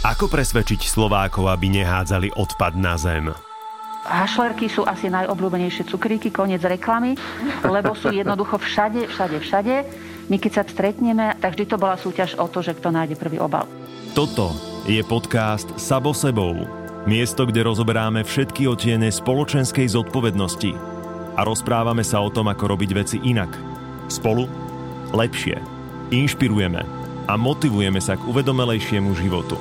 Ako presvedčiť Slovákov, aby nehádzali odpad na zem? Hašlerky sú asi najobľúbenejšie cukríky, koniec reklamy, lebo sú jednoducho všade, všade, všade. My keď sa stretneme, tak vždy to bola súťaž o to, že kto nájde prvý obal. Toto je podcast Sabo sebou. Miesto, kde rozoberáme všetky otiene spoločenskej zodpovednosti a rozprávame sa o tom, ako robiť veci inak. Spolu lepšie. Inšpirujeme a motivujeme sa k uvedomelejšiemu životu.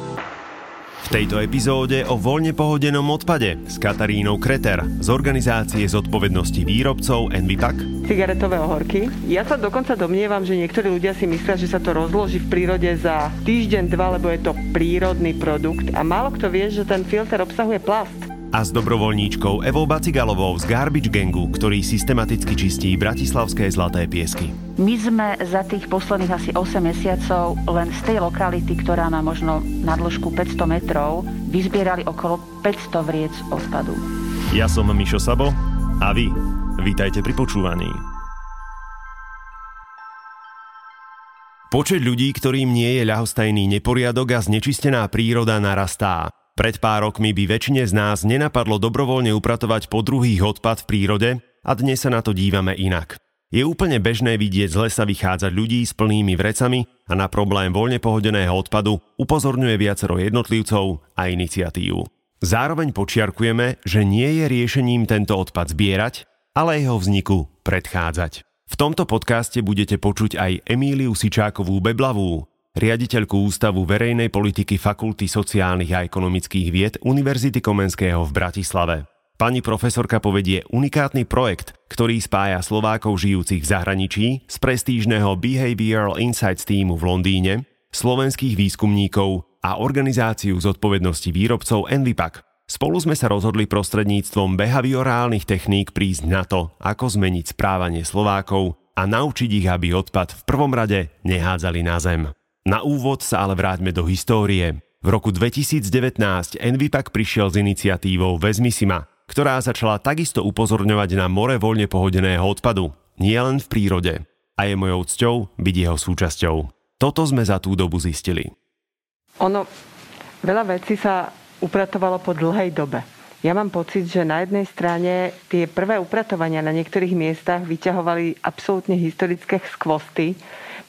V tejto epizóde o voľne pohodenom odpade s Katarínou Kreter z organizácie zodpovednosti výrobcov Envipak. Cigaretové ohorky. Ja sa dokonca domnievam, že niektorí ľudia si myslia, že sa to rozloží v prírode za týždeň, dva, lebo je to prírodný produkt a málo kto vie, že ten filter obsahuje plast a s dobrovoľníčkou Evou Bacigalovou z Garbage Gangu, ktorý systematicky čistí bratislavské zlaté piesky. My sme za tých posledných asi 8 mesiacov len z tej lokality, ktorá má možno na dĺžku 500 metrov, vyzbierali okolo 500 vriec odpadu. Ja som Mišo Sabo a vy, vítajte pri počúvaní. Počet ľudí, ktorým nie je ľahostajný neporiadok a znečistená príroda narastá. Pred pár rokmi by väčšine z nás nenapadlo dobrovoľne upratovať po druhých odpad v prírode a dnes sa na to dívame inak. Je úplne bežné vidieť z lesa vychádzať ľudí s plnými vrecami a na problém voľne pohodeného odpadu upozorňuje viacero jednotlivcov a iniciatív. Zároveň počiarkujeme, že nie je riešením tento odpad zbierať, ale jeho vzniku predchádzať. V tomto podcaste budete počuť aj Emíliu Sičákovú Beblavú, riaditeľku Ústavu verejnej politiky Fakulty sociálnych a ekonomických vied Univerzity Komenského v Bratislave. Pani profesorka povedie unikátny projekt, ktorý spája Slovákov žijúcich v zahraničí z prestížneho Behavioral Insights týmu v Londýne, slovenských výskumníkov a organizáciu zodpovednosti výrobcov Envipak. Spolu sme sa rozhodli prostredníctvom behaviorálnych techník prísť na to, ako zmeniť správanie Slovákov a naučiť ich, aby odpad v prvom rade nehádzali na zem. Na úvod sa ale vráťme do histórie. V roku 2019 Envipak prišiel s iniciatívou Vezmi si ma, ktorá začala takisto upozorňovať na more voľne pohodeného odpadu, nielen v prírode. A je mojou cťou byť jeho súčasťou. Toto sme za tú dobu zistili. Ono, veľa vecí sa upratovalo po dlhej dobe. Ja mám pocit, že na jednej strane tie prvé upratovania na niektorých miestach vyťahovali absolútne historické skvosty,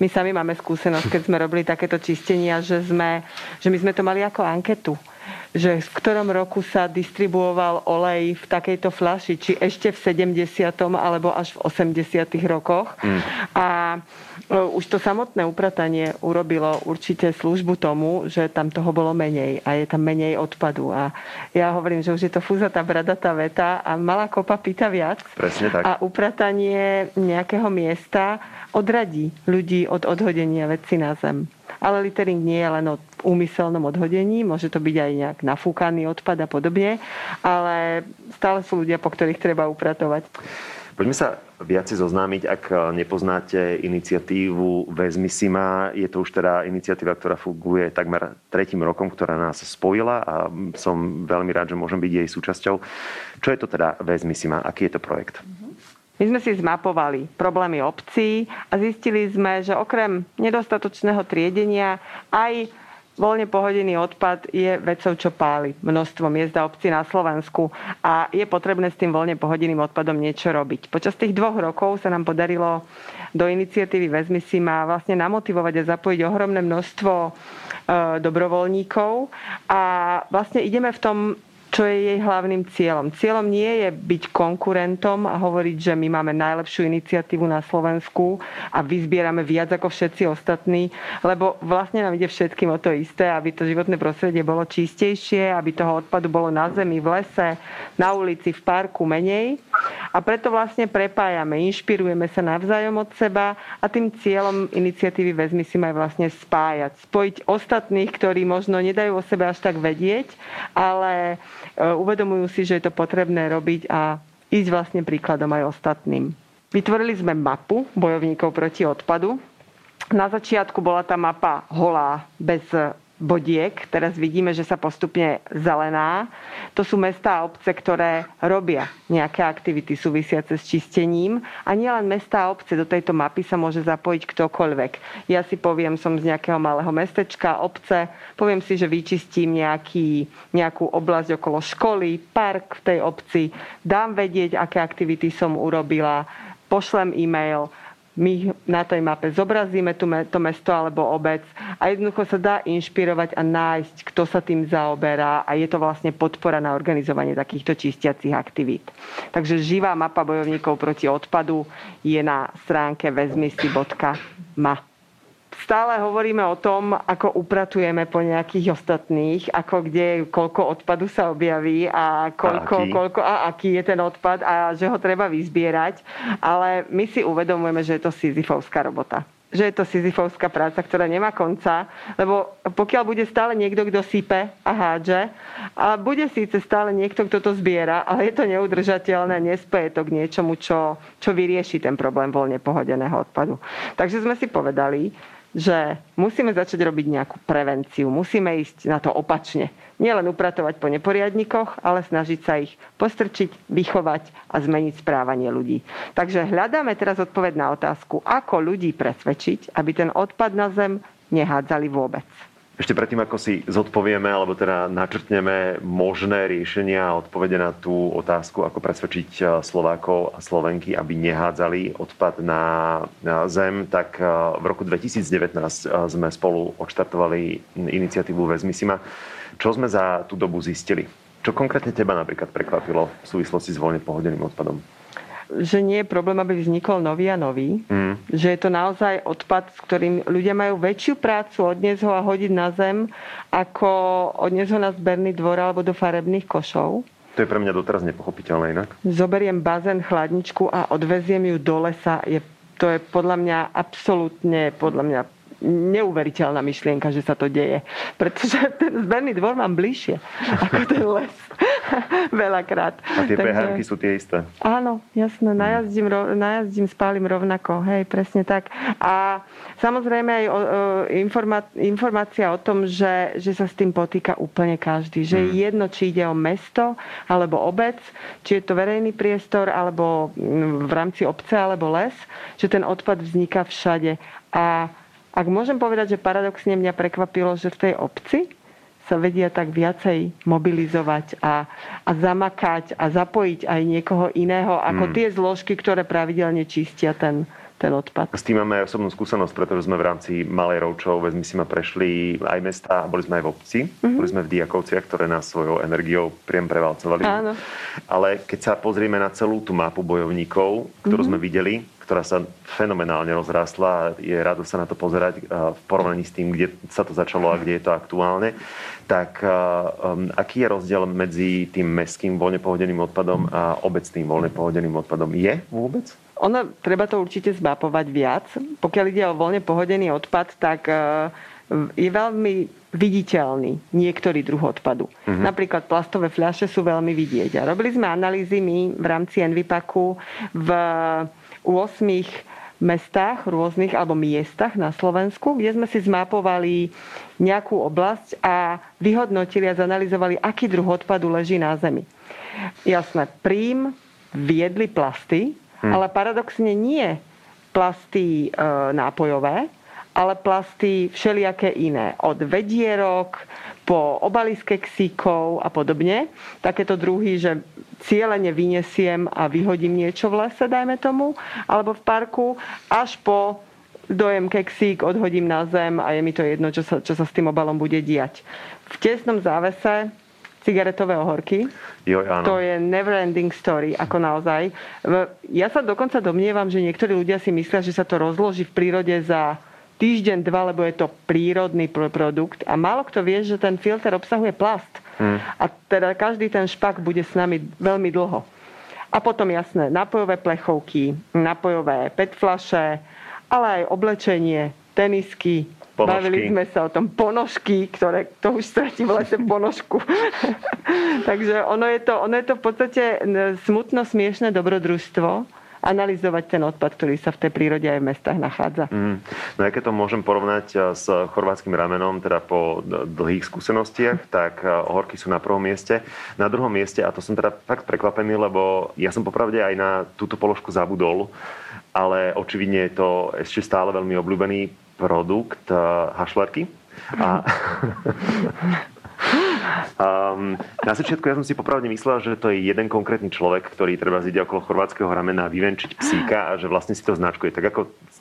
my sami máme skúsenosť, keď sme robili takéto čistenia, že, sme, že my sme to mali ako anketu že v ktorom roku sa distribuoval olej v takejto flaši, či ešte v 70. alebo až v 80. rokoch. Mm. A e, už to samotné upratanie urobilo určite službu tomu, že tam toho bolo menej a je tam menej odpadu. A ja hovorím, že už je to fúzatá, bradatá veta a malá kopa pýta viac. Presne tak. A upratanie nejakého miesta odradí ľudí od odhodenia veci na zem. Ale littering nie je len o úmyselnom odhodení, môže to byť aj nejak nafúkaný odpad a podobne, ale stále sú ľudia, po ktorých treba upratovať. Poďme sa viac zoznámiť, ak nepoznáte iniciatívu Vezmi si ma. Je to už teda iniciatíva, ktorá funguje takmer tretím rokom, ktorá nás spojila a som veľmi rád, že môžem byť jej súčasťou. Čo je to teda Vezmi si ma? Aký je to projekt? Mm-hmm. My sme si zmapovali problémy obcí a zistili sme, že okrem nedostatočného triedenia aj voľne pohodený odpad je vecou, čo páli množstvo miest a obcí na Slovensku a je potrebné s tým voľne pohodeným odpadom niečo robiť. Počas tých dvoch rokov sa nám podarilo do iniciatívy Vezmi si ma vlastne namotivovať a zapojiť ohromné množstvo e, dobrovoľníkov a vlastne ideme v tom čo je jej hlavným cieľom. Cieľom nie je byť konkurentom a hovoriť, že my máme najlepšiu iniciatívu na Slovensku a vyzbierame viac ako všetci ostatní, lebo vlastne nám ide všetkým o to isté, aby to životné prostredie bolo čistejšie, aby toho odpadu bolo na zemi, v lese, na ulici, v parku menej. A preto vlastne prepájame, inšpirujeme sa navzájom od seba a tým cieľom iniciatívy Vezmi si aj vlastne spájať. Spojiť ostatných, ktorí možno nedajú o sebe až tak vedieť, ale uvedomujú si, že je to potrebné robiť a ísť vlastne príkladom aj ostatným. Vytvorili sme mapu bojovníkov proti odpadu. Na začiatku bola tá mapa holá, bez bodiek. Teraz vidíme, že sa postupne zelená. To sú mestá a obce, ktoré robia nejaké aktivity súvisiace s čistením. A nielen mestá a obce, do tejto mapy sa môže zapojiť ktokoľvek. Ja si poviem, som z nejakého malého mestečka, obce, poviem si, že vyčistím nejaký, nejakú oblasť okolo školy, park v tej obci, dám vedieť, aké aktivity som urobila, pošlem e-mail, my na tej mape zobrazíme to mesto alebo obec a jednoducho sa dá inšpirovať a nájsť, kto sa tým zaoberá a je to vlastne podpora na organizovanie takýchto čistiacich aktivít. Takže živá mapa bojovníkov proti odpadu je na stránke vezmisi.ma stále hovoríme o tom, ako upratujeme po nejakých ostatných, ako kde, koľko odpadu sa objaví a koľko, a aký, koľko, a aký je ten odpad a že ho treba vyzbierať. Ale my si uvedomujeme, že je to sizifovská robota že je to sizifovská práca, ktorá nemá konca, lebo pokiaľ bude stále niekto, kto sype a hádže, a bude síce stále niekto, kto to zbiera, ale je to neudržateľné, nespeje to k niečomu, čo, čo vyrieši ten problém voľne pohodeného odpadu. Takže sme si povedali, že musíme začať robiť nejakú prevenciu, musíme ísť na to opačne. Nielen upratovať po neporiadnikoch, ale snažiť sa ich postrčiť, vychovať a zmeniť správanie ľudí. Takže hľadáme teraz odpoveď na otázku, ako ľudí presvedčiť, aby ten odpad na zem nehádzali vôbec. Ešte predtým, ako si zodpovieme, alebo teda načrtneme možné riešenia a odpovede na tú otázku, ako presvedčiť eh, Slovákov a Slovenky, aby nehádzali odpad na zem, tak eh, v roku 2019 eh, sme spolu odštartovali iniciatívu Vezmisima. Čo sme za tú dobu zistili? Čo konkrétne teba napríklad prekvapilo v súvislosti s voľne pohodeným odpadom? Že nie je problém, aby vznikol nový a nový. Mm. Že je to naozaj odpad, s ktorým ľudia majú väčšiu prácu odniesť ho a hodiť na zem, ako odniesť ho na zberný dvor alebo do farebných košov. To je pre mňa doteraz nepochopiteľné inak. Zoberiem bazén, chladničku a odveziem ju do lesa. Je, to je podľa mňa absolútne, podľa mňa neuveriteľná myšlienka, že sa to deje. Pretože ten zberný dvor mám bližšie ako ten les. Veľakrát. A tie Takže... sú tie isté. Áno, jasné. Najazdím, najazdím, spálim rovnako. Hej, presne tak. A samozrejme aj o, o, informa, informácia o tom, že, že sa s tým potýka úplne každý. Že hmm. jedno, či ide o mesto alebo obec, či je to verejný priestor alebo v rámci obce alebo les, že ten odpad vzniká všade. A ak môžem povedať, že paradoxne mňa prekvapilo, že v tej obci sa vedia tak viacej mobilizovať a, a zamakať a zapojiť aj niekoho iného ako mm. tie zložky, ktoré pravidelne čistia ten, ten odpad. S tým máme aj osobnú skúsenosť, pretože sme v rámci Malej Roučov, vezmi si ma, prešli aj mesta, boli sme aj v obci, mm-hmm. boli sme v Diakovciach, ktoré nás svojou energiou priem prevalcovali. Áno. Ale keď sa pozrieme na celú tú mapu bojovníkov, ktorú mm-hmm. sme videli, ktorá sa fenomenálne rozrástla. Je rado sa na to pozerať v porovnaní s tým, kde sa to začalo a kde je to aktuálne. Tak um, aký je rozdiel medzi tým mestským voľne pohodeným odpadom a obecným voľne pohodeným odpadom? Je vôbec? Ono, treba to určite zmapovať viac. Pokiaľ ide o voľne pohodený odpad, tak je veľmi viditeľný niektorý druh odpadu. Uh-huh. Napríklad plastové fľaše sú veľmi vidieť. A robili sme analýzy my v rámci Envipaku v 8 mestách rôznych alebo miestach na Slovensku, kde sme si zmapovali nejakú oblasť a vyhodnotili a zanalizovali, aký druh odpadu leží na Zemi. Jasné, príjm viedli plasty, hmm. ale paradoxne nie plasty e, nápojové, ale plasty všelijaké iné. Od vedierok po obaliske ksíkov a podobne. Takéto druhy, že cieľene vyniesiem a vyhodím niečo v lese, dajme tomu, alebo v parku, až po dojem keksík, odhodím na zem a je mi to jedno, čo sa, čo sa s tým obalom bude diať. V tesnom závese cigaretové ohorky. Jo, áno. To je never ending story, ako naozaj. Ja sa dokonca domnievam, že niektorí ľudia si myslia, že sa to rozloží v prírode za týždeň, dva, lebo je to prírodný produkt a málo kto vie, že ten filter obsahuje plast. Hmm. A teda každý ten špak bude s nami veľmi dlho. A potom jasné, napojové plechovky, napojové PET flaše, ale aj oblečenie, tenisky, Ponožky. Bavili sme sa o tom ponožky, ktoré to už stratí v lese ponožku. Takže ono je, to, ono je to v podstate smutno smiešné dobrodružstvo, analyzovať ten odpad, ktorý sa v tej prírode aj v mestách nachádza. Mm. No ja keď to môžem porovnať eh, s chorvátským ramenom, teda po dlhých skúsenostiach, tak eh, horky sú na prvom mieste. Na druhom mieste, a to som teda fakt prekvapený, lebo ja som popravde aj na túto položku zabudol, ale očividne je to ešte stále veľmi obľúbený produkt eh, hašlerky. A Um, na začiatku ja som si popravde myslel, že to je jeden konkrétny človek, ktorý treba ide okolo chorvátskeho ramena vyvenčiť psíka a že vlastne si to značkuje. Tak ako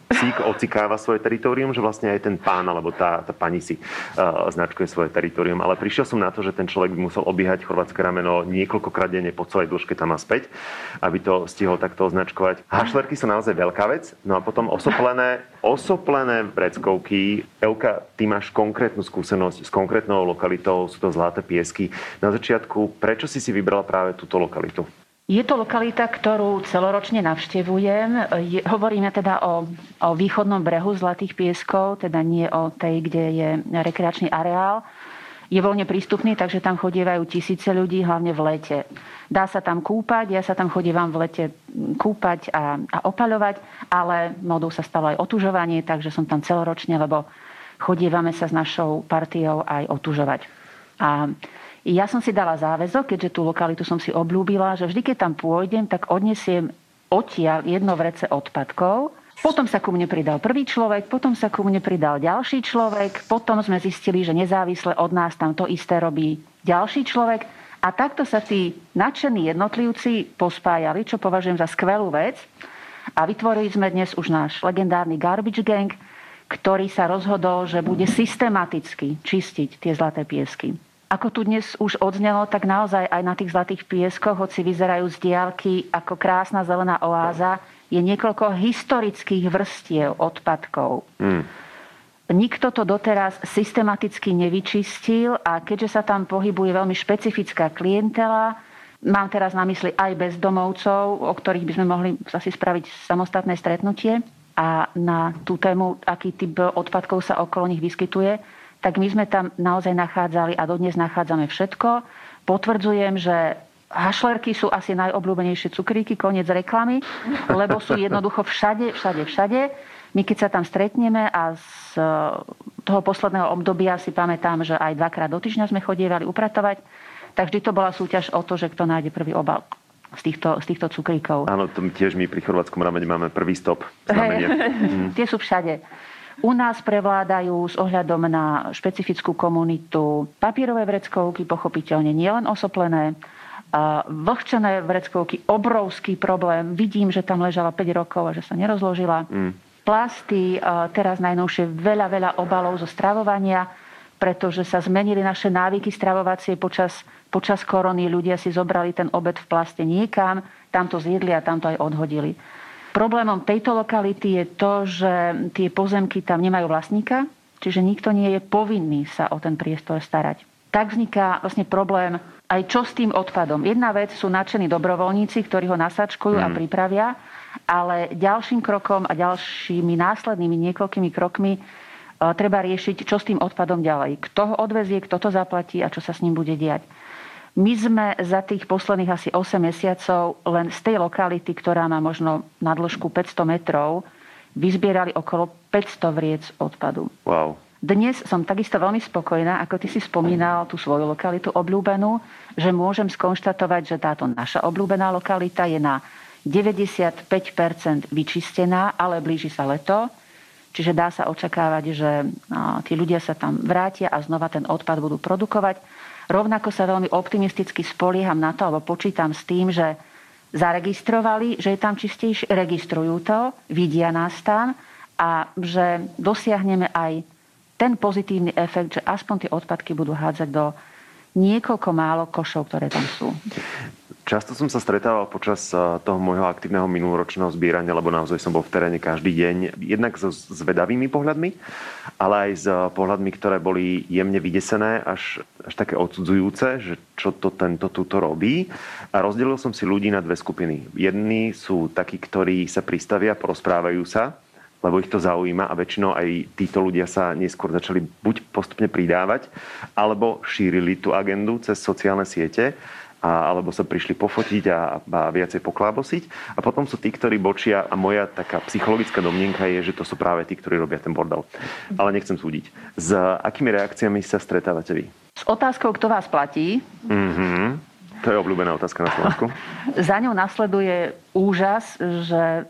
psík ocikáva svoje teritorium, že vlastne aj ten pán alebo tá, tá pani si uh, značkuje svoje teritorium. Ale prišiel som na to, že ten človek by musel obiehať chorvátske rameno niekoľkokrát denne po celej dĺžke tam a späť, aby to stihol takto označkovať. Hašlerky sú naozaj veľká vec. No a potom osoplené, osoplené vreckovky. Elka, ty máš konkrétnu skúsenosť s konkrétnou lokalitou, sú to zlaté piesky. Na začiatku, prečo si si vybrala práve túto lokalitu? Je to lokalita, ktorú celoročne navštevujem. Je, hovoríme teda o, o východnom brehu Zlatých pieskov, teda nie o tej, kde je rekreačný areál. Je voľne prístupný, takže tam chodievajú tisíce ľudí, hlavne v lete. Dá sa tam kúpať, ja sa tam chodívam v lete kúpať a, a opaľovať, ale modou sa stalo aj otužovanie, takže som tam celoročne, lebo chodievame sa s našou partiou aj otužovať. A ja som si dala záväzok, keďže tú lokalitu som si obľúbila, že vždy, keď tam pôjdem, tak odnesiem odtiaľ jedno vrece odpadkov. Potom sa ku mne pridal prvý človek, potom sa ku mne pridal ďalší človek, potom sme zistili, že nezávisle od nás tam to isté robí ďalší človek. A takto sa tí nadšení jednotlivci pospájali, čo považujem za skvelú vec. A vytvorili sme dnes už náš legendárny Garbage Gang, ktorý sa rozhodol, že bude systematicky čistiť tie zlaté piesky. Ako tu dnes už odznelo, tak naozaj aj na tých zlatých pieskoch, hoci vyzerajú z diálky ako krásna zelená oáza, je niekoľko historických vrstiev odpadkov. Mm. Nikto to doteraz systematicky nevyčistil a keďže sa tam pohybuje veľmi špecifická klientela, mám teraz na mysli aj bezdomovcov, o ktorých by sme mohli asi spraviť samostatné stretnutie a na tú tému, aký typ odpadkov sa okolo nich vyskytuje, tak my sme tam naozaj nachádzali a dodnes nachádzame všetko. Potvrdzujem, že hašlerky sú asi najobľúbenejšie cukríky, koniec reklamy, lebo sú jednoducho všade, všade, všade. My keď sa tam stretneme a z toho posledného obdobia si pamätám, že aj dvakrát do týždňa sme chodievali upratovať, tak vždy to bola súťaž o to, že kto nájde prvý obal z týchto, z týchto cukríkov. Áno, to tiež my pri chorvátskom ramene máme prvý stop. Hey, mm. Tie sú všade. U nás prevládajú s ohľadom na špecifickú komunitu papierové vreckovky, pochopiteľne nielen osoplené, vlhčené vreckovky, obrovský problém. Vidím, že tam ležala 5 rokov a že sa nerozložila. Mm. Plasty, teraz najnovšie veľa, veľa obalov zo stravovania, pretože sa zmenili naše návyky stravovacie počas, počas korony. Ľudia si zobrali ten obed v plaste niekam, tam to zjedli a tam to aj odhodili. Problémom tejto lokality je to, že tie pozemky tam nemajú vlastníka, čiže nikto nie je povinný sa o ten priestor starať. Tak vzniká vlastne problém aj čo s tým odpadom. Jedna vec sú nadšení dobrovoľníci, ktorí ho nasačkujú mm. a pripravia, ale ďalším krokom a ďalšími následnými niekoľkými krokmi e, treba riešiť, čo s tým odpadom ďalej. Kto ho odvezie, kto to zaplatí a čo sa s ním bude diať. My sme za tých posledných asi 8 mesiacov len z tej lokality, ktorá má možno na dĺžku 500 metrov, vyzbierali okolo 500 vriec odpadu. Wow. Dnes som takisto veľmi spokojná, ako ty si spomínal tú svoju lokalitu obľúbenú, že môžem skonštatovať, že táto naša obľúbená lokalita je na 95% vyčistená, ale blíži sa leto. Čiže dá sa očakávať, že tí ľudia sa tam vrátia a znova ten odpad budú produkovať. Rovnako sa veľmi optimisticky spolieham na to, alebo počítam s tým, že zaregistrovali, že je tam čistejšie, registrujú to, vidia nás tam a že dosiahneme aj ten pozitívny efekt, že aspoň tie odpadky budú hádzať do niekoľko málo košov, ktoré tam sú. Často som sa stretával počas eh, toho môjho aktívneho minuloročného zbierania, lebo naozaj som bol v teréne každý deň, jednak so zvedavými pohľadmi, ale aj s pohľadmi, ktoré boli jemne vydesené, až, až také odsudzujúce, že čo to tento túto robí. A rozdelil som si ľudí na dve skupiny. Jedni sú takí, ktorí sa pristavia, porozprávajú sa, lebo ich to zaujíma a väčšinou aj títo ľudia sa neskôr začali buď postupne pridávať, alebo šírili tú agendu cez sociálne siete a, alebo sa prišli pofotiť a, a viacej poklábosiť. A potom sú tí, ktorí bočia a moja taká psychologická domnienka je, že to sú práve tí, ktorí robia ten bordel. Ale nechcem súdiť. S akými reakciami sa stretávate vy? S otázkou, kto vás platí. Mm-hmm. To je obľúbená otázka na Slovensku. Za ňou nasleduje úžas, že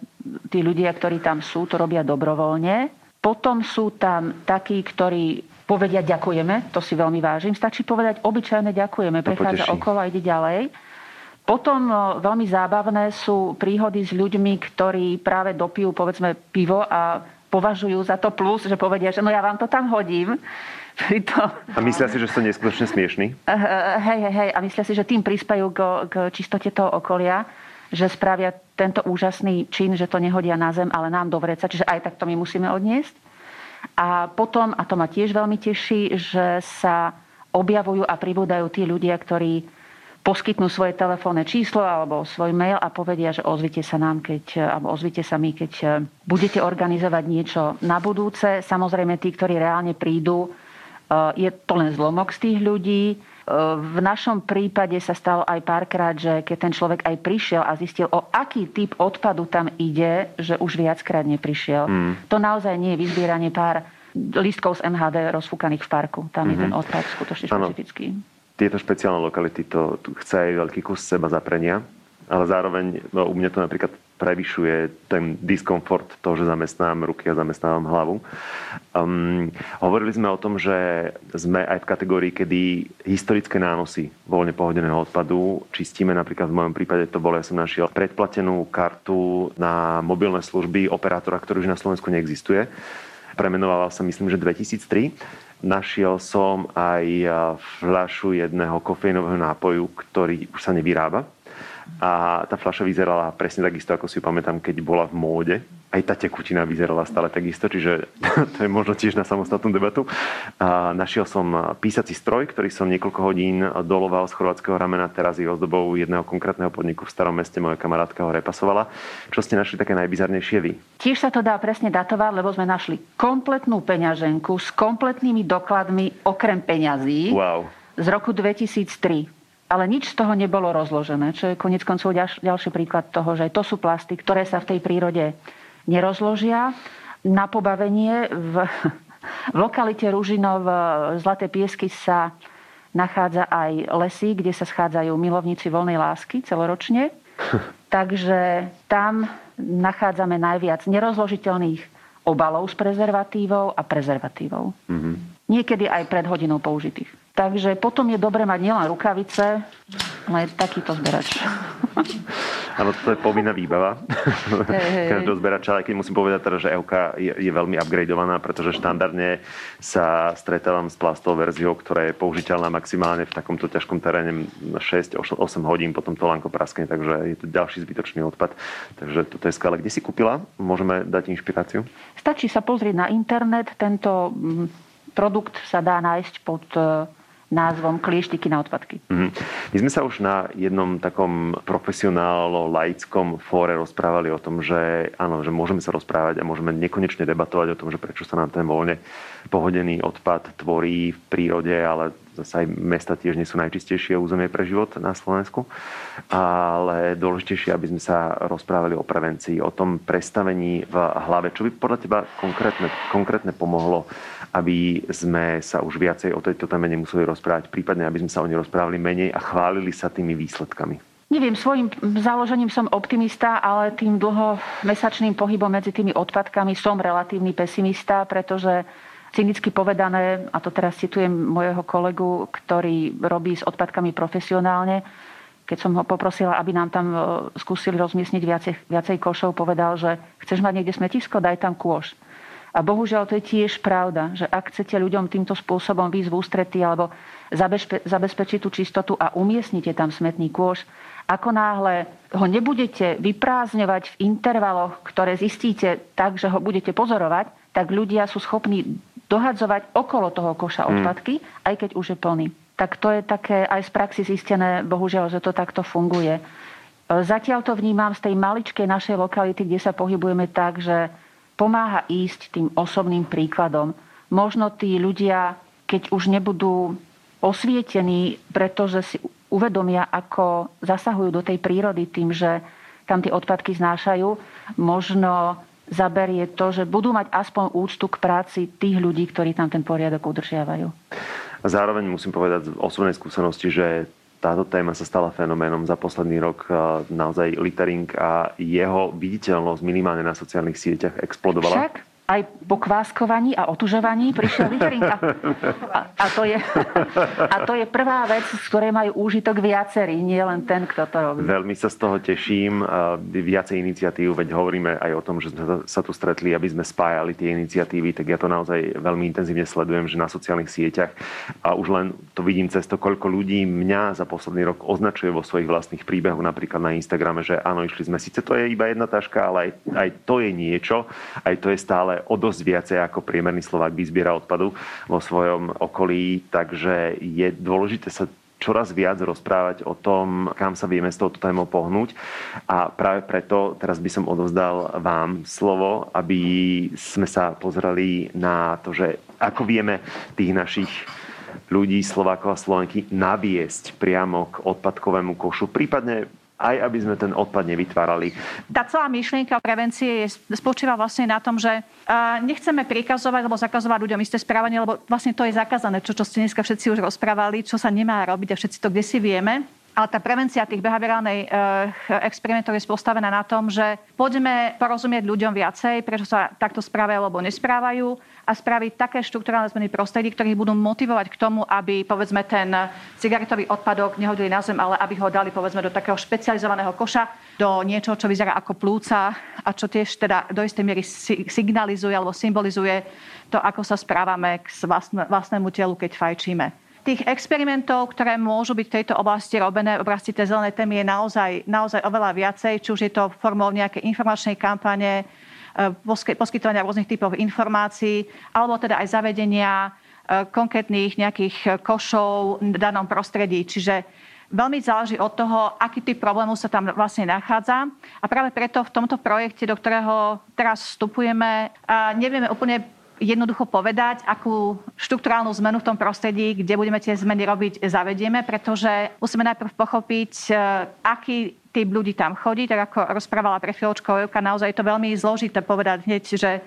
tí ľudia, ktorí tam sú, to robia dobrovoľne. Potom sú tam takí, ktorí povedia ďakujeme, to si veľmi vážim. Stačí povedať obyčajné ďakujeme, prechádza okolo a ide ďalej. Potom no, veľmi zábavné sú príhody s ľuďmi, ktorí práve dopijú povedzme pivo a považujú za to plus, že povedia, že no ja vám to tam hodím. Pritom... A myslia si, že sú neskutočne smiešní? Hej, hej, hej. A myslia si, že tým prispajú k, k čistote toho okolia, že spravia tento úžasný čin, že to nehodia na zem, ale nám do vreca, čiže aj tak to my musíme odniesť. A potom, a to ma tiež veľmi teší, že sa objavujú a pribúdajú tí ľudia, ktorí poskytnú svoje telefónne číslo alebo svoj mail a povedia, že ozvite sa nám, keď, alebo ozvite sa mi, keď budete organizovať niečo na budúce. Samozrejme, tí, ktorí reálne prídu, je to len zlomok z tých ľudí. V našom prípade sa stalo aj párkrát, že keď ten človek aj prišiel a zistil, o aký typ odpadu tam ide, že už viackrát neprišiel. Mm. To naozaj nie je vyzbieranie pár lístkov z MHD rozfúkaných v parku. Tam mm-hmm. je ten mhm. odpad skutočne špecifický. Ano. Tieto špeciálne lokality to chce aj veľký kus seba zaprenia, ale zároveň no, u mňa to napríklad prevyšuje ten diskomfort toho, že zamestnám ruky a zamestnávam hlavu. Um, hovorili sme o tom, že sme aj v kategórii, kedy historické nánosy voľne pohodeného odpadu čistíme. Napríklad v mojom prípade to bolo, ja som našiel predplatenú kartu na mobilné služby operátora, ktorý už na Slovensku neexistuje. Premenoval sa myslím, že 2003 našiel som aj fľašu jedného kofeínového nápoju, ktorý už sa nevyrába a tá fľaša vyzerala presne takisto, ako si ju pamätám, keď bola v móde. Aj tá tekutina vyzerala stále takisto, čiže to je možno tiež na samostatnú debatu. A našiel som písací stroj, ktorý som niekoľko hodín doloval z chorvátskeho ramena, teraz je ozdobou jedného konkrétneho podniku v starom meste, moja kamarátka ho repasovala. Čo ste našli také najbizarnejšie vy? Tiež sa to dá presne datovať, lebo sme našli kompletnú peňaženku s kompletnými dokladmi okrem peňazí. Wow. Z roku 2003 ale nič z toho nebolo rozložené, čo je konec koncov ďalší, príklad toho, že to sú plasty, ktoré sa v tej prírode nerozložia. Na pobavenie v, v lokalite Ružinov Zlaté piesky sa nachádza aj lesy, kde sa schádzajú milovníci voľnej lásky celoročne. Takže tam nachádzame najviac nerozložiteľných obalov s prezervatívou a prezervatívou. Mm-hmm. Niekedy aj pred hodinou použitých. Takže potom je dobre mať nielen rukavice, ale aj takýto zberač. Áno, to je povinná výbava hey, hey. každého zberača, ale keď musím povedať teda, že EUK je, je veľmi upgradeovaná, pretože štandardne sa stretávam s plastovou verziou, ktorá je použiteľná maximálne v takomto ťažkom teréne 6-8 hodín, potom to lanko praskne, takže je to ďalší zbytočný odpad. Takže toto je skvelé. Kde si kúpila? Môžeme dať inšpiráciu? Stačí sa pozrieť na internet. Tento mm, produkt sa dá nájsť pod názvom Klieštiky na odpadky. Mm-hmm. My sme sa už na jednom takom profesionálno-laickom fóre rozprávali o tom, že áno, že môžeme sa rozprávať a môžeme nekonečne debatovať o tom, že prečo sa nám ten voľne pohodený odpad tvorí v prírode, ale zase aj mesta tiež nie sú najčistejšie územie pre život na Slovensku. Ale dôležitejšie, aby sme sa rozprávali o prevencii, o tom prestavení v hlave. Čo by podľa teba konkrétne, konkrétne pomohlo aby sme sa už viacej o tejto téme nemuseli rozprávať, prípadne aby sme sa o nej rozprávali menej a chválili sa tými výsledkami? Neviem, svojim založením som optimista, ale tým dlhomesačným pohybom medzi tými odpadkami som relatívny pesimista, pretože cynicky povedané, a to teraz citujem môjho kolegu, ktorý robí s odpadkami profesionálne, keď som ho poprosila, aby nám tam e, skúsili rozmiestniť viacej, viacej košov, povedal, že chceš mať niekde smetisko, daj tam kôš. A bohužiaľ to je tiež pravda, že ak chcete ľuďom týmto spôsobom výsť v ústretí alebo zabezpe- zabezpečiť tú čistotu a umiestnite tam smetný kôš, ako náhle ho nebudete vyprázdňovať v intervaloch, ktoré zistíte tak, že ho budete pozorovať, tak ľudia sú schopní dohadzovať okolo toho koša hmm. odpadky, aj keď už je plný. Tak to je také aj z praxi zistené, bohužiaľ, že to takto funguje. Zatiaľ to vnímam z tej maličkej našej lokality, kde sa pohybujeme tak, že pomáha ísť tým osobným príkladom. Možno tí ľudia, keď už nebudú osvietení, pretože si uvedomia, ako zasahujú do tej prírody tým, že tam tie odpadky znášajú, možno zaberie to, že budú mať aspoň úctu k práci tých ľudí, ktorí tam ten poriadok udržiavajú. Zároveň musím povedať z osobnej skúsenosti, že táto téma sa stala fenoménom za posledný rok. Naozaj littering a jeho viditeľnosť minimálne na sociálnych sieťach explodovala. Však? Aj po kváskovaní a otužovaní prišiel Viterinka. A, a, to je, a to je prvá vec, z ktorej majú úžitok viacerí, nie len ten, kto to robí. Veľmi sa z toho teším. Viacej iniciatív, veď hovoríme aj o tom, že sme sa tu stretli, aby sme spájali tie iniciatívy, tak ja to naozaj veľmi intenzívne sledujem, že na sociálnych sieťach a už len to vidím cez to, koľko ľudí mňa za posledný rok označuje vo svojich vlastných príbehoch, napríklad na Instagrame, že áno, išli sme, síce to je iba jedna taška, ale aj, aj to je niečo, aj to je stále o dosť viacej ako priemerný Slovák vyzbiera odpadu vo svojom okolí, takže je dôležité sa čoraz viac rozprávať o tom, kam sa vieme s touto témou pohnúť. A práve preto teraz by som odovzdal vám slovo, aby sme sa pozreli na to, že ako vieme tých našich ľudí, Slovákov a Slovenky naviesť priamo k odpadkovému košu, prípadne aj aby sme ten odpad nevytvárali. Tá celá myšlienka prevencie je, spočíva vlastne na tom, že nechceme prikazovať alebo zakazovať ľuďom isté správanie, lebo vlastne to je zakázané, čo, čo ste dneska všetci už rozprávali, čo sa nemá robiť a všetci to kde si vieme. Ale tá prevencia tých behaviorálnej e, experimentov je postavená na tom, že poďme porozumieť ľuďom viacej, prečo sa takto správajú alebo nesprávajú a spraviť také štruktúrálne zmeny prostredí, ktorých budú motivovať k tomu, aby povedzme ten cigaretový odpadok nehodili na zem, ale aby ho dali povedzme do takého špecializovaného koša, do niečoho, čo vyzerá ako plúca a čo tiež teda do istej miery signalizuje alebo symbolizuje to, ako sa správame k vlastnému telu, keď fajčíme. Tých experimentov, ktoré môžu byť v tejto oblasti robené v oblasti tej zelenej témy je naozaj, naozaj oveľa viacej, či už je to formou nejakej informačnej kampane, poskytovania rôznych typov informácií, alebo teda aj zavedenia e, konkrétnych nejakých košov v danom prostredí. Čiže veľmi záleží od toho, aký typ problému sa tam vlastne nachádza. A práve preto v tomto projekte, do ktorého teraz vstupujeme, nevieme úplne jednoducho povedať, akú štruktúrálnu zmenu v tom prostredí, kde budeme tie zmeny robiť, zavedieme, pretože musíme najprv pochopiť, aký typ ľudí tam chodí, tak ako rozprávala pre chvíľočkou Evka, naozaj je to veľmi zložité povedať hneď, že e,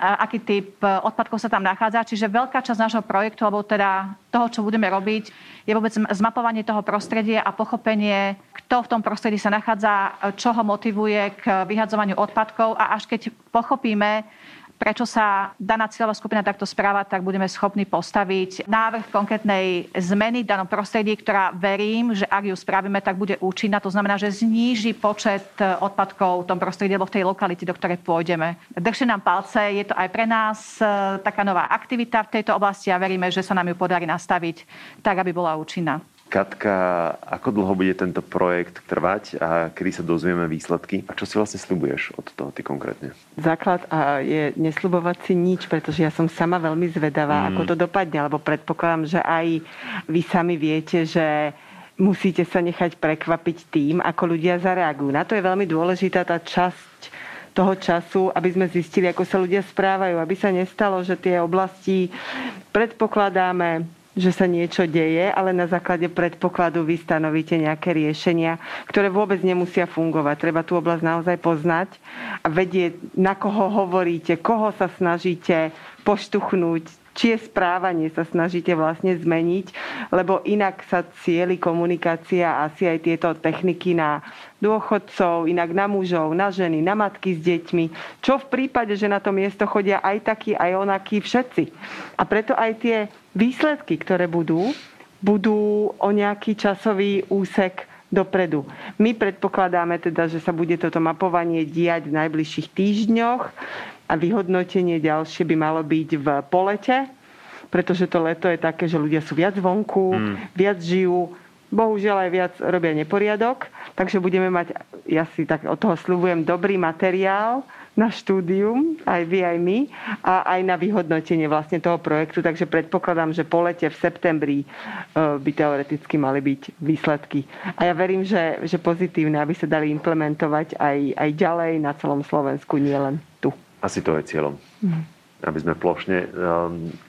aký typ e, odpadkov sa tam nachádza. Čiže veľká časť nášho projektu, alebo teda toho, čo budeme robiť, je vôbec zmapovanie toho prostredia a pochopenie, kto v tom prostredí sa nachádza, čo ho motivuje k vyhadzovaniu odpadkov a až keď pochopíme, prečo sa daná cieľová skupina takto správa, tak budeme schopní postaviť návrh konkrétnej zmeny v danom prostredí, ktorá verím, že ak ju spravíme, tak bude účinná. To znamená, že zníži počet e, odpadkov v tom prostredí alebo v tej lokalite, do ktorej pôjdeme. Držte nám palce, je to aj pre nás e, taká nová aktivita v tejto oblasti a veríme, že sa nám ju podarí nastaviť tak, aby bola účinná. Katka, ako dlho bude tento projekt trvať a kedy sa dozvieme výsledky? A čo si vlastne slibuješ od toho ty konkrétne? Základ je neslubovať si nič, pretože ja som sama veľmi zvedavá, mm. ako to dopadne, lebo predpokladám, že aj vy sami viete, že musíte sa nechať prekvapiť tým, ako ľudia zareagujú. Na to je veľmi dôležitá tá časť toho času, aby sme zistili, ako sa ľudia správajú, aby sa nestalo, že tie oblasti predpokladáme, že sa niečo deje, ale na základe predpokladu vy stanovíte nejaké riešenia, ktoré vôbec nemusia fungovať. Treba tú oblasť naozaj poznať a vedieť, na koho hovoríte, koho sa snažíte poštuchnúť, čie správanie sa snažíte vlastne zmeniť, lebo inak sa cieli komunikácia asi aj tieto techniky na dôchodcov, inak na mužov, na ženy, na matky s deťmi. Čo v prípade, že na to miesto chodia aj takí, aj onakí všetci. A preto aj tie výsledky, ktoré budú, budú o nejaký časový úsek dopredu. My predpokladáme teda, že sa bude toto mapovanie diať v najbližších týždňoch a vyhodnotenie ďalšie by malo byť v polete, pretože to leto je také, že ľudia sú viac vonku, mm. viac žijú, bohužiaľ aj viac robia neporiadok, takže budeme mať, ja si tak od toho slúbujem, dobrý materiál na štúdium, aj vy, aj my, a aj na vyhodnotenie vlastne toho projektu. Takže predpokladám, že po lete v septembri e, by teoreticky mali byť výsledky. A ja verím, že, že pozitívne, aby sa dali implementovať aj, aj ďalej na celom Slovensku, nielen tu. Asi to je cieľom. Mm. Aby sme plošne um,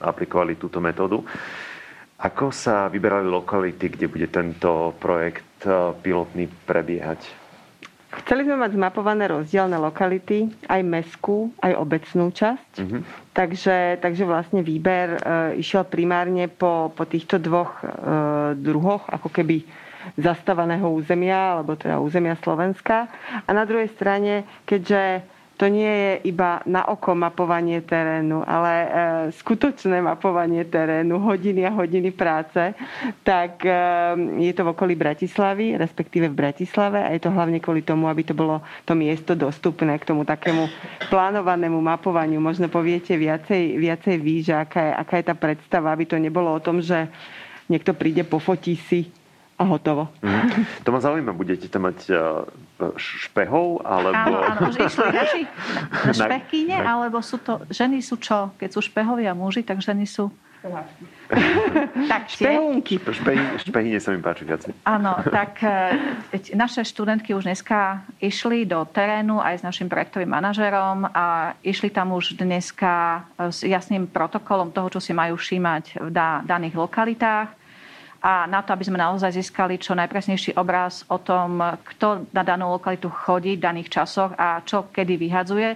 aplikovali túto metódu. Ako sa vyberali lokality, kde bude tento projekt e, pilotný prebiehať? Chceli sme mať zmapované rozdielne lokality, aj meskú, aj obecnú časť. Mm-hmm. Takže, takže vlastne výber e, išiel primárne po, po týchto dvoch e, druhoch, ako keby zastávaného územia, alebo teda územia Slovenska. A na druhej strane, keďže to nie je iba na oko mapovanie terénu, ale e, skutočné mapovanie terénu, hodiny a hodiny práce, tak e, je to v okolí Bratislavy, respektíve v Bratislave a je to hlavne kvôli tomu, aby to bolo to miesto dostupné k tomu takému plánovanému mapovaniu. Možno poviete viacej, viacej vy, aká je, aká je tá predstava, aby to nebolo o tom, že niekto príde, pofotí si a hotovo. Mm. To ma zaujíma, budete tam mať uh, špehov, alebo... Áno, áno, už išli naši špehkyne, alebo sú to, ženy sú čo? Keď sú špehovia muži, tak ženy sú... tak Špehúnky. Špehy, sa mi páči viac. Áno, tak e, naše študentky už dneska išli do terénu aj s našim projektovým manažerom a išli tam už dneska s jasným protokolom toho, čo si majú všímať v daných lokalitách a na to, aby sme naozaj získali čo najpresnejší obraz o tom, kto na danú lokalitu chodí v daných časoch a čo kedy vyhadzuje,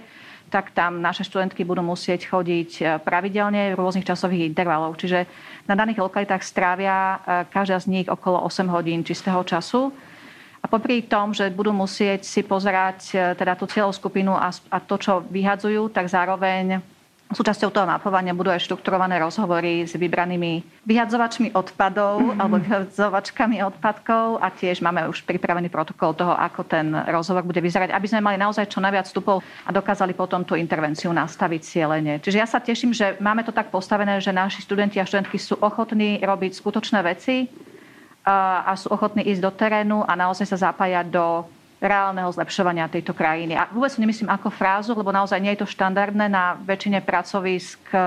tak tam naše študentky budú musieť chodiť e, pravidelne v rôznych časových intervalov. Čiže na daných lokalitách strávia e, každá z nich okolo 8 hodín čistého času. A popri tom, že budú musieť si pozerať e, teda tú cieľovú skupinu a, a to, čo vyhadzujú, tak zároveň Súčasťou toho mapovania budú aj štrukturované rozhovory s vybranými vyhadzovačmi odpadov mm-hmm. alebo vyhadzovačkami odpadkov a tiež máme už pripravený protokol toho, ako ten rozhovor bude vyzerať, aby sme mali naozaj čo najviac vstupov a dokázali potom tú intervenciu nastaviť cieľene. Čiže ja sa teším, že máme to tak postavené, že naši študenti a študentky sú ochotní robiť skutočné veci a sú ochotní ísť do terénu a naozaj sa zapájať do reálneho zlepšovania tejto krajiny. A vôbec nemyslím ako frázu, lebo naozaj nie je to štandardné na väčšine pracovisk e,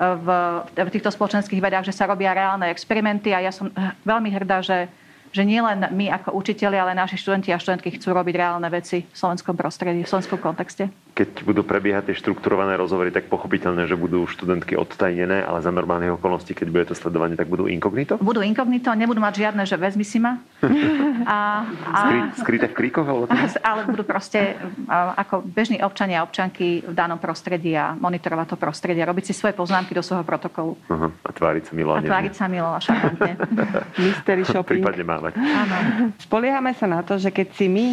v týchto spoločenských vedách, že sa robia reálne experimenty a ja som veľmi hrdá, že že nielen my ako učiteľi, ale naši študenti a študentky chcú robiť reálne veci v slovenskom prostredí, v slovenskom kontexte. Keď budú prebiehať tie štrukturované rozhovory, tak pochopiteľné, že budú študentky odtajnené, ale za normálnych okolností, keď bude to sledovanie, tak budú inkognito? Budú inkognito, nebudú mať žiadne, že vezmi si ma. A, a, Skry, skryté v kríkoch? Alebo ale budú proste ako bežní občania a občanky v danom prostredí a monitorovať to prostredie, robiť si svoje poznámky do svojho protokolu. Uh-huh. A tváriť sa milo. A, a tváriť sa milo a šarmantne. Mystery shopping. Prípadne. Áno. Spoliehame sa na to, že keď si my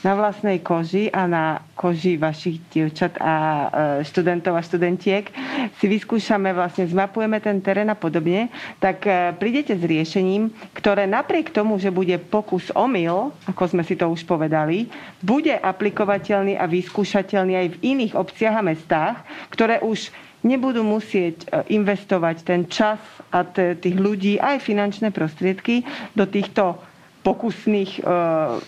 na vlastnej koži a na koži vašich dievčat a e, študentov a študentiek. Si vyskúšame, vlastne zmapujeme ten terén a podobne, tak e, prídete s riešením, ktoré napriek tomu, že bude pokus omyl, ako sme si to už povedali, bude aplikovateľný a vyskúšateľný aj v iných obciach a mestách, ktoré už nebudú musieť e, investovať ten čas a tých ľudí, aj finančné prostriedky do týchto pokusných e,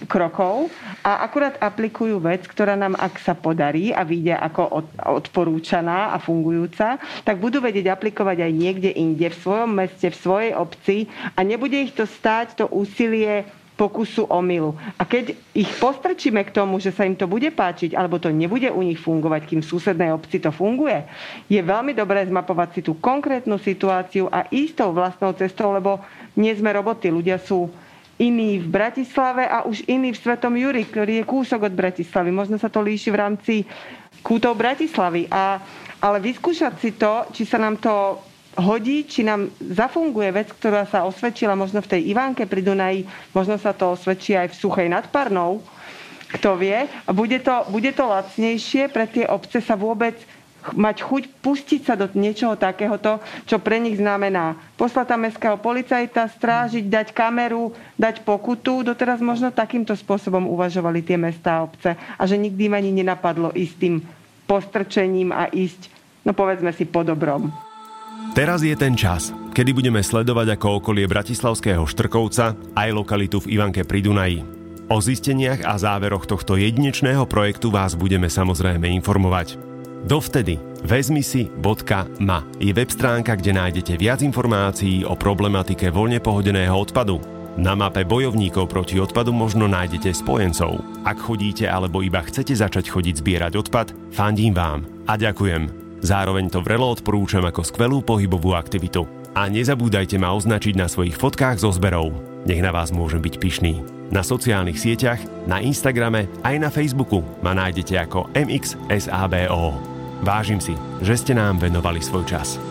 krokov a akurát aplikujú vec, ktorá nám, ak sa podarí a vyjde ako od, odporúčaná a fungujúca, tak budú vedieť aplikovať aj niekde inde, v svojom meste, v svojej obci a nebude ich to stáť to úsilie pokusu omylu. A keď ich postrčíme k tomu, že sa im to bude páčiť, alebo to nebude u nich fungovať, kým v susednej obci to funguje, je veľmi dobré zmapovať si tú konkrétnu situáciu a ísť tou vlastnou cestou, lebo nie sme roboty. Ľudia sú iní v Bratislave a už iní v Svetom Juri, ktorý je kúsok od Bratislavy. Možno sa to líši v rámci kútov Bratislavy. A, ale vyskúšať si to, či sa nám to hodí, či nám zafunguje vec, ktorá sa osvedčila možno v tej Ivánke pri Dunaji, možno sa to osvedčí aj v Suchej nad Parnou, kto vie. Bude to, bude to lacnejšie pre tie obce sa vôbec mať chuť pustiť sa do niečoho takéhoto, čo pre nich znamená poslať tam mestského policajta, strážiť, dať kameru, dať pokutu. Doteraz možno takýmto spôsobom uvažovali tie mestá a obce a že nikdy im ani nenapadlo ísť tým postrčením a ísť, no povedzme si, po dobrom. Teraz je ten čas, kedy budeme sledovať ako okolie Bratislavského Štrkovca aj lokalitu v Ivanke pri Dunaji. O zisteniach a záveroch tohto jedinečného projektu vás budeme samozrejme informovať. Dovtedy vezmisi.ma je web stránka, kde nájdete viac informácií o problematike voľne pohodeného odpadu. Na mape bojovníkov proti odpadu možno nájdete spojencov. Ak chodíte alebo iba chcete začať chodiť zbierať odpad, fandím vám a ďakujem. Zároveň to vrelo odporúčam ako skvelú pohybovú aktivitu. a nezabúdajte ma označiť na svojich fotkách zo zberov. Nech na vás môžem byť pyšný. Na sociálnych sieťach, na Instagrame aj na Facebooku ma nájdete ako MXSABO. Vážim si, že ste nám venovali svoj čas.